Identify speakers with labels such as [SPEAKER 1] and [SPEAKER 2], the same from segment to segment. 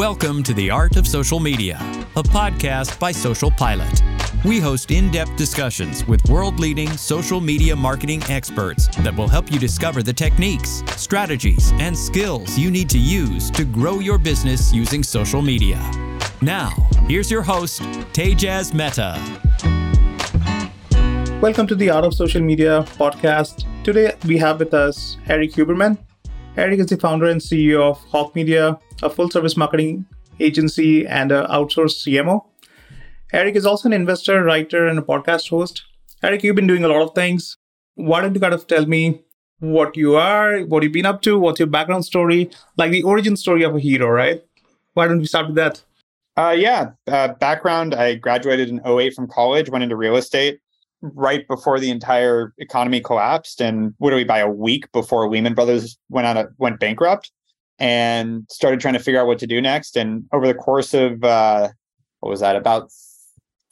[SPEAKER 1] Welcome to The Art of Social Media, a podcast by SocialPilot. We host in depth discussions with world leading social media marketing experts that will help you discover the techniques, strategies, and skills you need to use to grow your business using social media. Now, here's your host, Tejaz Mehta.
[SPEAKER 2] Welcome to the Art of Social Media podcast. Today we have with us Erik Huberman. Erik is the founder and CEO of Hawke Media, a full service marketing agency and an outsourced CMO. Erik is also an investor, writer, and a podcast host. Erik, you've been doing a lot of things. Why don't you kind of tell me what you are, what you've been up to, what's your background story, like the origin story of a hero, right? Why don't we start with that?
[SPEAKER 3] Uh, yeah, uh, background I graduated in 08 from college, went into real estate right before the entire economy collapsed and literally by a week before Lehman Brothers went a, went bankrupt and started trying to figure out what to do next. And over the course of uh, what was that about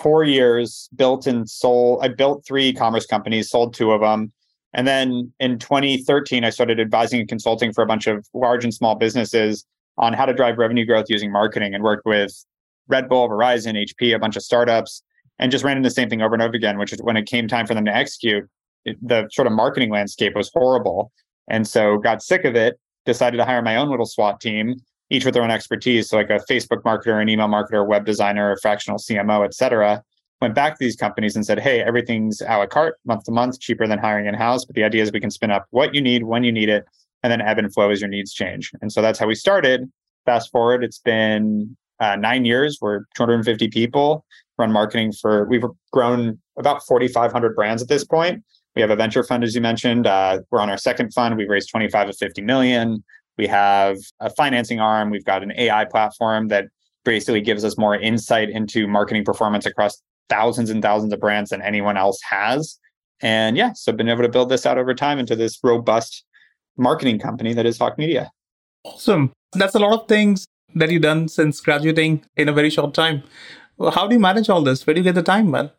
[SPEAKER 3] four years, built and sold. I built three e-commerce companies, sold two of them, and then in 2013, I started advising and consulting for a bunch of large and small businesses on how to drive revenue growth using marketing, and worked with Red Bull, Verizon, HP, a bunch of startups and just ran into the same thing over and over again, which is when it came time for them to execute, it, the sort of marketing landscape was horrible. And so got sick of it, decided to hire my own little SWAT team, each with their own expertise. So like a Facebook marketer, an email marketer, web designer, a fractional CMO, et cetera. Went back to these companies and said, hey, everything's a la carte, month to month, cheaper than hiring in-house. But the idea is we can spin up what you need, when you need it, and then ebb and flow as your needs change. And so that's how we started. Fast forward, it's been uh, nine years. We're 250 people run marketing for, we've grown about 4,500 brands at this point. We have a venture fund, as you mentioned. Uh, we're on our second fund. We've raised 25 to 50 million. We have a financing arm. We've got an AI platform that basically gives us more insight into marketing performance across thousands and thousands of brands than anyone else has. And yeah, so been able to build this out over time into this robust marketing company that is Hawke Media.
[SPEAKER 2] Awesome. That's a lot of things that you've done since graduating in a very short time. How do you manage all this? Where do you get the time, man?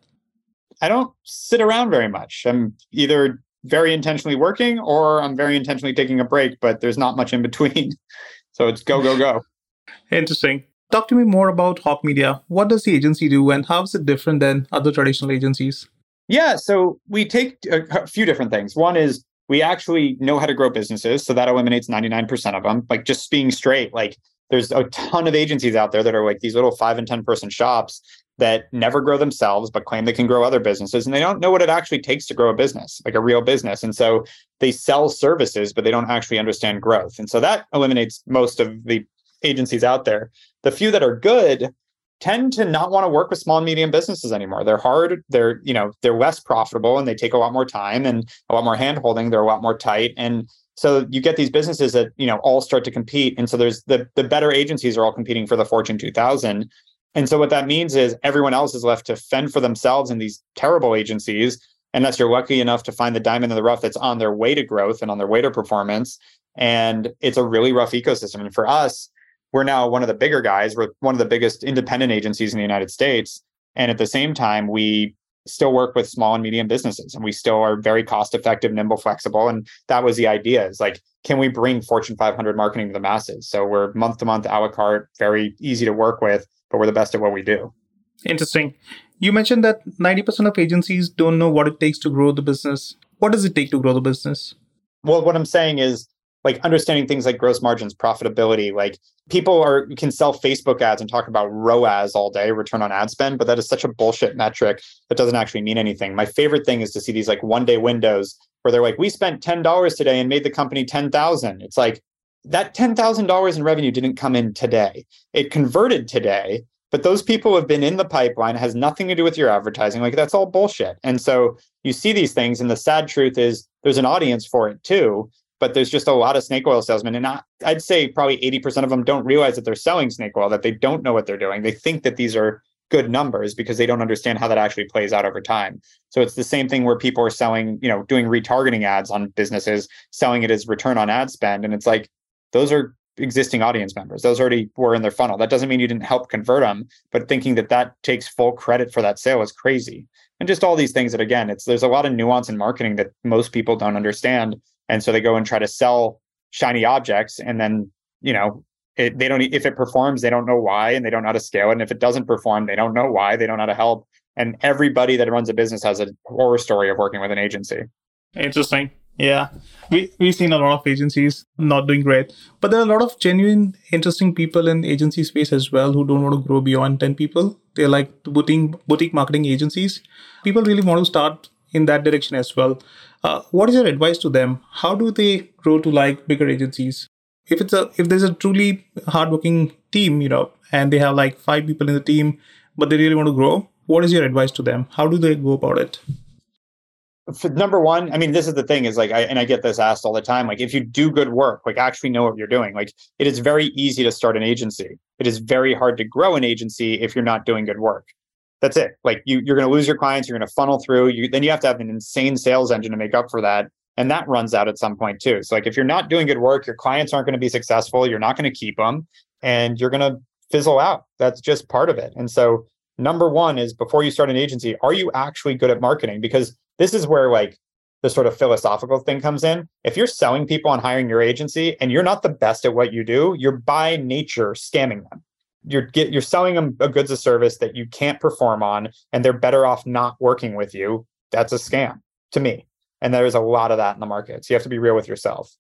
[SPEAKER 3] I don't sit around very much. I'm either very intentionally working or I'm very intentionally taking a break, but there's not much in between. so it's go, go, go.
[SPEAKER 2] Interesting. Talk to me more about Hawke Media. What does the agency do and how is it different than other traditional agencies?
[SPEAKER 3] Yeah, so we take a, few different things. One is we actually know how to grow businesses. So that eliminates 99% of them. Like just being straight, like there's a ton of agencies out there that are like these little five and 10 person shops that never grow themselves, but claim they can grow other businesses. And they don't know what it actually takes to grow a business, like a real business. And so they sell services, but they don't actually understand growth. And so that eliminates most of the agencies out there. The few that are good tend to not want to work with small and medium businesses anymore. They're hard, they're, you know, they're less profitable and they take a lot more time and a lot more hand holding. They're a lot more tight. And so you get these businesses that you know all start to compete and so there's the the better agencies are all competing for the fortune 2000 and so what that means is everyone else is left to fend for themselves in these terrible agencies unless you're lucky enough to find the diamond in the rough that's on their way to growth and on their way to performance. And it's a really rough ecosystem. And for us we're now one of the bigger guys. We're one of the biggest independent agencies in the united states. And at the same time we still work with small and medium businesses and we still are very cost effective nimble flexible and that was the idea is like can we bring fortune 500 marketing to the masses? So we're month to month a la carte very easy to work with but we're the best at what we do.
[SPEAKER 2] Interesting. You mentioned that 90% of agencies don't know what it takes to grow the business. What does it take to grow the business?
[SPEAKER 3] Well what i'm saying is like understanding things like gross margins, profitability. Like people are can sell Facebook ads and talk about ROAS all day, return on ad spend, but that is such a bullshit metric that doesn't actually mean anything. My favorite thing is to see these like one day windows where they're like, we spent ten dollars today and made the company ten thousand. It's like that ten thousand dollars in revenue didn't come in today. It converted today, but those people have been in the pipeline has nothing to do with your advertising like that's all bullshit and so you see these things and the sad truth is there's an audience for it too but there's just a lot of snake oil salesmen and I, i'd say probably 80% of them don't realize that they're selling snake oil that they don't know what they're doing. They think that these are good numbers because they don't understand how that actually plays out over time. So it's the same thing where people are selling you know doing retargeting ads on businesses selling it as return on ad spend and it's like those are existing audience members. Those already were in their funnel. That doesn't mean you didn't help convert them but thinking that that takes full credit for that sale is crazy. And just all these things that again it's there's a lot of nuance in marketing that most people don't understand and so they go and try to sell shiny objects and then, you know, it, they don't if it performs they don't know why and they don't know how to scale it. And if it doesn't perform they don't know why they don't know how to help. And everybody that runs a business has a horror story of working with an agency.
[SPEAKER 2] Interesting. Yeah. We, we've seen a lot of agencies not doing great but there are a lot of genuine interesting people in agency space as well who don't want to grow beyond 10 people. They're like boutique boutique marketing agencies. People really want to start in that direction as well uh, what is your advice to them how do they grow to like bigger agencies if it's a if there's a truly hardworking team, you know, and they have like five people in the team, but they really want to grow, what is your advice to them? How do they go about it?
[SPEAKER 3] For number one, I mean, this is the thing is like, I, and I get this asked all the time. Like, if you do good work, like actually know what you're doing, like it is very easy to start an agency. It is very hard to grow an agency if you're not doing good work. That's it. Like you, you're going to lose your clients. You're going to funnel through. You then you have to have an insane sales engine to make up for that and that runs out at some point too so like if you're not doing good work your clients aren't going to be successful you're not going to keep them and you're going to fizzle out that's just part of it and so number one is before you start an agency are you actually good at marketing because this is where like the sort of philosophical thing comes in if you're selling people on hiring your agency and you're not the best at what you do you're by nature scamming them you're get you're selling them a goods or service that you can't perform on and they're better off not working with you that's a scam to me and there is a lot of that in the market. So you have to be real with yourself.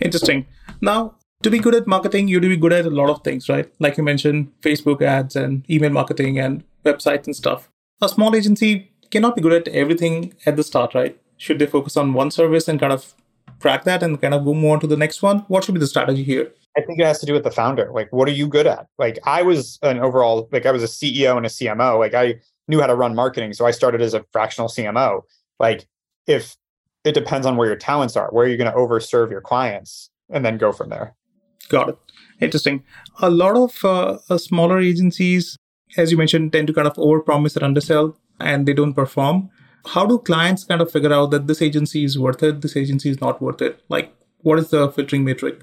[SPEAKER 2] Interesting. Now, to be good at marketing, you have to be good at a lot of things, right? Like you mentioned, Facebook ads and email marketing and websites and stuff. A small agency cannot be good at everything at the start, right? Should they focus on one service and kind of crack that and kind of go on to the next one? What should be the strategy here?
[SPEAKER 3] I think it has to do with the founder. Like, what are you good at? Like, I was an overall, like, I was a CEO and a CMO. Like, I knew how to run marketing. So I started as a fractional CMO. Like, if it depends on where your talents are, where are you're going to overserve your clients, and then go from there.
[SPEAKER 2] Got it. Interesting. A lot of uh, uh, smaller agencies, as you mentioned, tend to kind of overpromise and undersell, and they don't perform. How do clients kind of figure out that this agency is worth it, this agency is not worth it? Like, what is the filtering metric?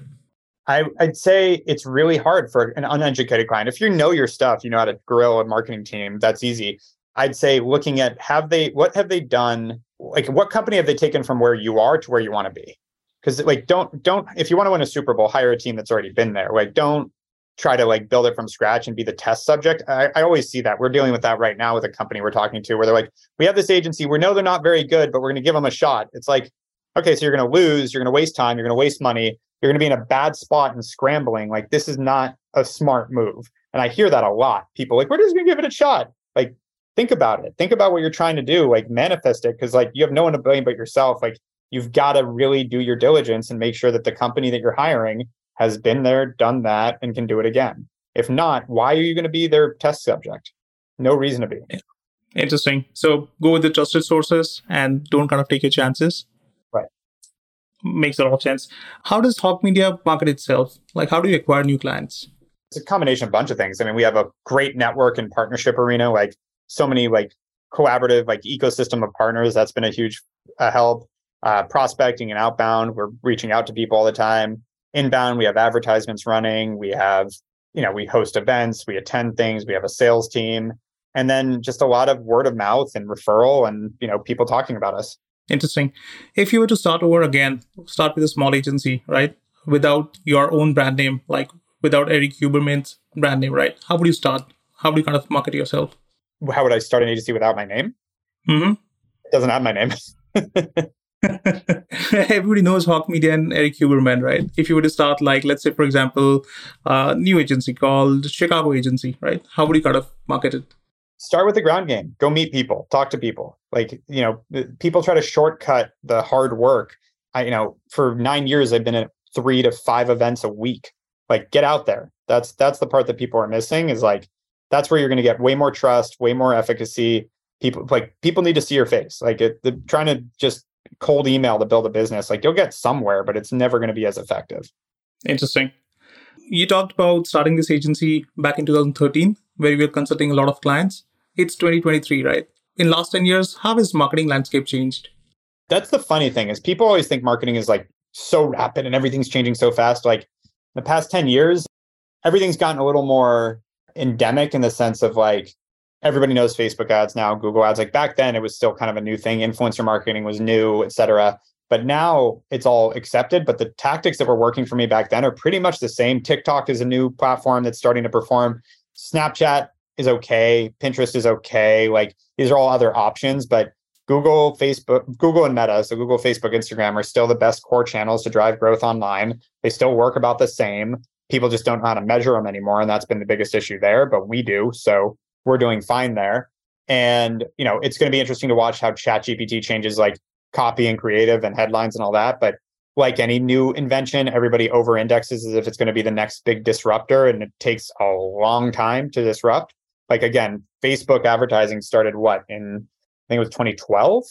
[SPEAKER 3] I, would say it's really hard for an uneducated client. If you know your stuff, you know how to grill a marketing team, that's easy. I'd say looking at have they what have they done like what company have they taken from where you are to where you want to be? Because like don't don't if you want to win a super bowl hire a team that's already been there. Like don't try to like build it from scratch and be the test subject. I, I always see that. We're dealing with that right now with a company we're talking to where they're like we have this agency. We know they're not very good but we're going to give them a shot. It's like okay so you're going to lose. You're going to waste time. You're going to waste money you're going to be in a bad spot and scrambling like this is not a smart move and i hear that a lot people like we're just going to give it a shot like think about it. Think about what you're trying to do, like manifest it. Cause like you have no one to blame but yourself. Like you've got to really do your diligence and make sure that the company that you're hiring has been there, done that, and can do it again. If not, why are you going to be their test subject? No reason to be.
[SPEAKER 2] Interesting. So go with the trusted sources and don't kind of take your chances. Makes a lot of sense. How does Hawke Media market itself? Like, how do you acquire new clients?
[SPEAKER 3] It's a combination of a bunch of things. I mean, we have a great network and partnership arena. Like so many like collaborative like ecosystem of partners. That's been a huge uh, help. Uh, prospecting and outbound, we're reaching out to people all the time. Inbound, we have advertisements running. We have, you know, we host events, we attend things, we have a sales team, and then just a lot of word of mouth and referral, and you know, people talking about us.
[SPEAKER 2] Interesting. If you were to start over again, start with a small agency, right? Without your own brand name, like without Erik Huberman's brand name, right? How would you start? How would you kind of market yourself?
[SPEAKER 3] how would I start an agency without my name?
[SPEAKER 2] Mm-hmm.
[SPEAKER 3] It doesn't have my name.
[SPEAKER 2] Everybody knows Hawke Media and Erik Huberman, right? If you were to start, like, let's say, for example, a new agency called Chicago Agency, right? How would you kind of market it?
[SPEAKER 3] Start with the ground game. Go meet people, talk to people. Like, you know, people try to shortcut the hard work. I, you know, for nine years, I've been at three to five events a week. Like, get out there. That's that's the part that people are missing. Is like that's where you're going to get way more trust, way more efficacy. People like people need to see your face. Like it, the, trying to just cold email to build a business, like you'll get somewhere, but it's never going to be as effective.
[SPEAKER 2] Interesting. You talked about starting this agency back in 2013, where you were consulting a lot of clients. It's 2023, right? In last 10 years, how has marketing landscape changed?
[SPEAKER 3] That's the funny thing is people always think marketing is like so rapid and everything's changing so fast. Like the past 10 years, everything's gotten a little more endemic in the sense of like everybody knows Facebook ads now, Google ads. Like back then, it was still kind of a new thing. Influencer marketing was new, et cetera. But now it's all accepted. But the tactics that were working for me back then are pretty much the same. TikTok is a new platform that's starting to perform. Snapchat is okay. Pinterest is okay. Like these are all other options, but Google, Facebook, Google and Meta, so Google, Facebook, Instagram are still the best core channels to drive growth online. They still work about the same. People just don't know how to measure them anymore. And that's been the biggest issue there, but we do. So we're doing fine there. And, you know, it's going to be interesting to watch how ChatGPT changes like copy and creative and headlines and all that. But like any new invention, everybody over indexes as if it's going to be the next big disruptor. And it takes a long time to disrupt. Like, again, Facebook advertising started what in I think it was 2012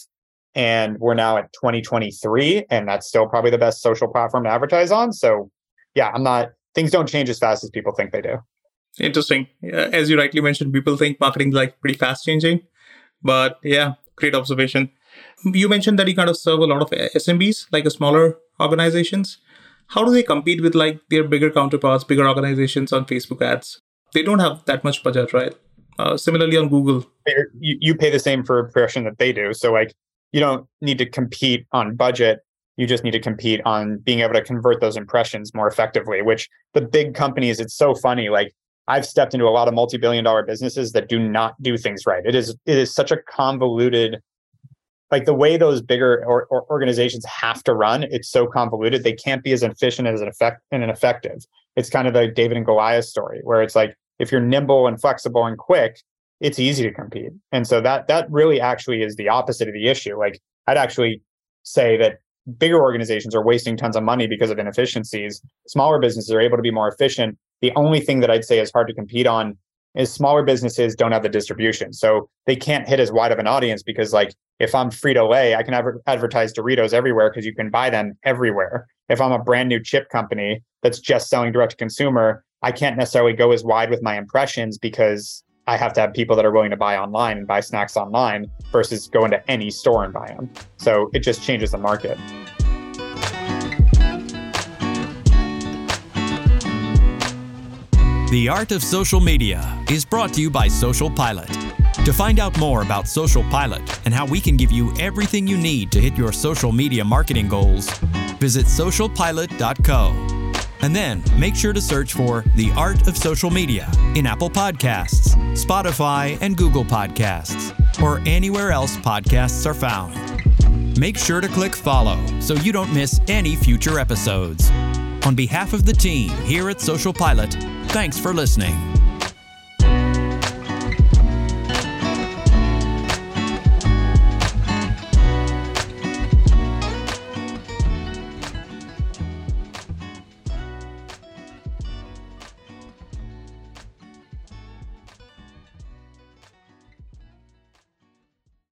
[SPEAKER 3] and we're now at 2023 and that's still probably the best social platform to advertise on. So yeah i'm not things don't change as fast as people think they do.
[SPEAKER 1] Interesting. As you rightly mentioned people think marketing is like pretty fast changing. But yeah great observation. You mentioned that you kind of serve a lot of smbs like a smaller organizations. How do they compete with like their bigger counterparts bigger organizations on facebook ads? They don't have that much budget right uh, similarly on Google.
[SPEAKER 3] You, you pay the same for impression that they do. So like you don't need to compete on budget. You just need to compete on being able to convert those impressions more effectively, which the big companies, it's so funny. Like I've stepped into a lot of multi-billion dollar businesses that do not do things right. It is it is such a convoluted like the way those bigger or, or organizations have to run, it's so convoluted. They can't be as efficient as an effect and an effective. It's kind of the David and Goliath story, where it's like if you're nimble and flexible and quick, it's easy to compete. And so that that really actually is the opposite of the issue. Like I'd actually say that bigger organizations are wasting tons of money because of inefficiencies. Smaller businesses are able to be more efficient. The only thing that I'd say is hard to compete on is smaller businesses don't have the distribution. So they can't hit as wide of an audience because like if I'm Frito Lay, I can adver- advertise Doritos everywhere because you can buy them everywhere. If I'm a brand new chip company that's just selling direct to consumer, I can't necessarily go as wide with my impressions because I have to have people that are willing to buy online and buy snacks online versus go into any store and buy them. So it just changes the market.
[SPEAKER 2] The Art of Social Media is brought to you by SocialPilot. To find out more about SocialPilot and how we can give you everything you need to hit your social media marketing goals, visit socialpilot.co. And then make sure to search for The Art of Social Media in Apple Podcasts, Spotify, and Google Podcasts, or anywhere else podcasts are found. Make sure to click follow so you don't miss any future episodes. On behalf of the team here at SocialPilot, thanks for listening.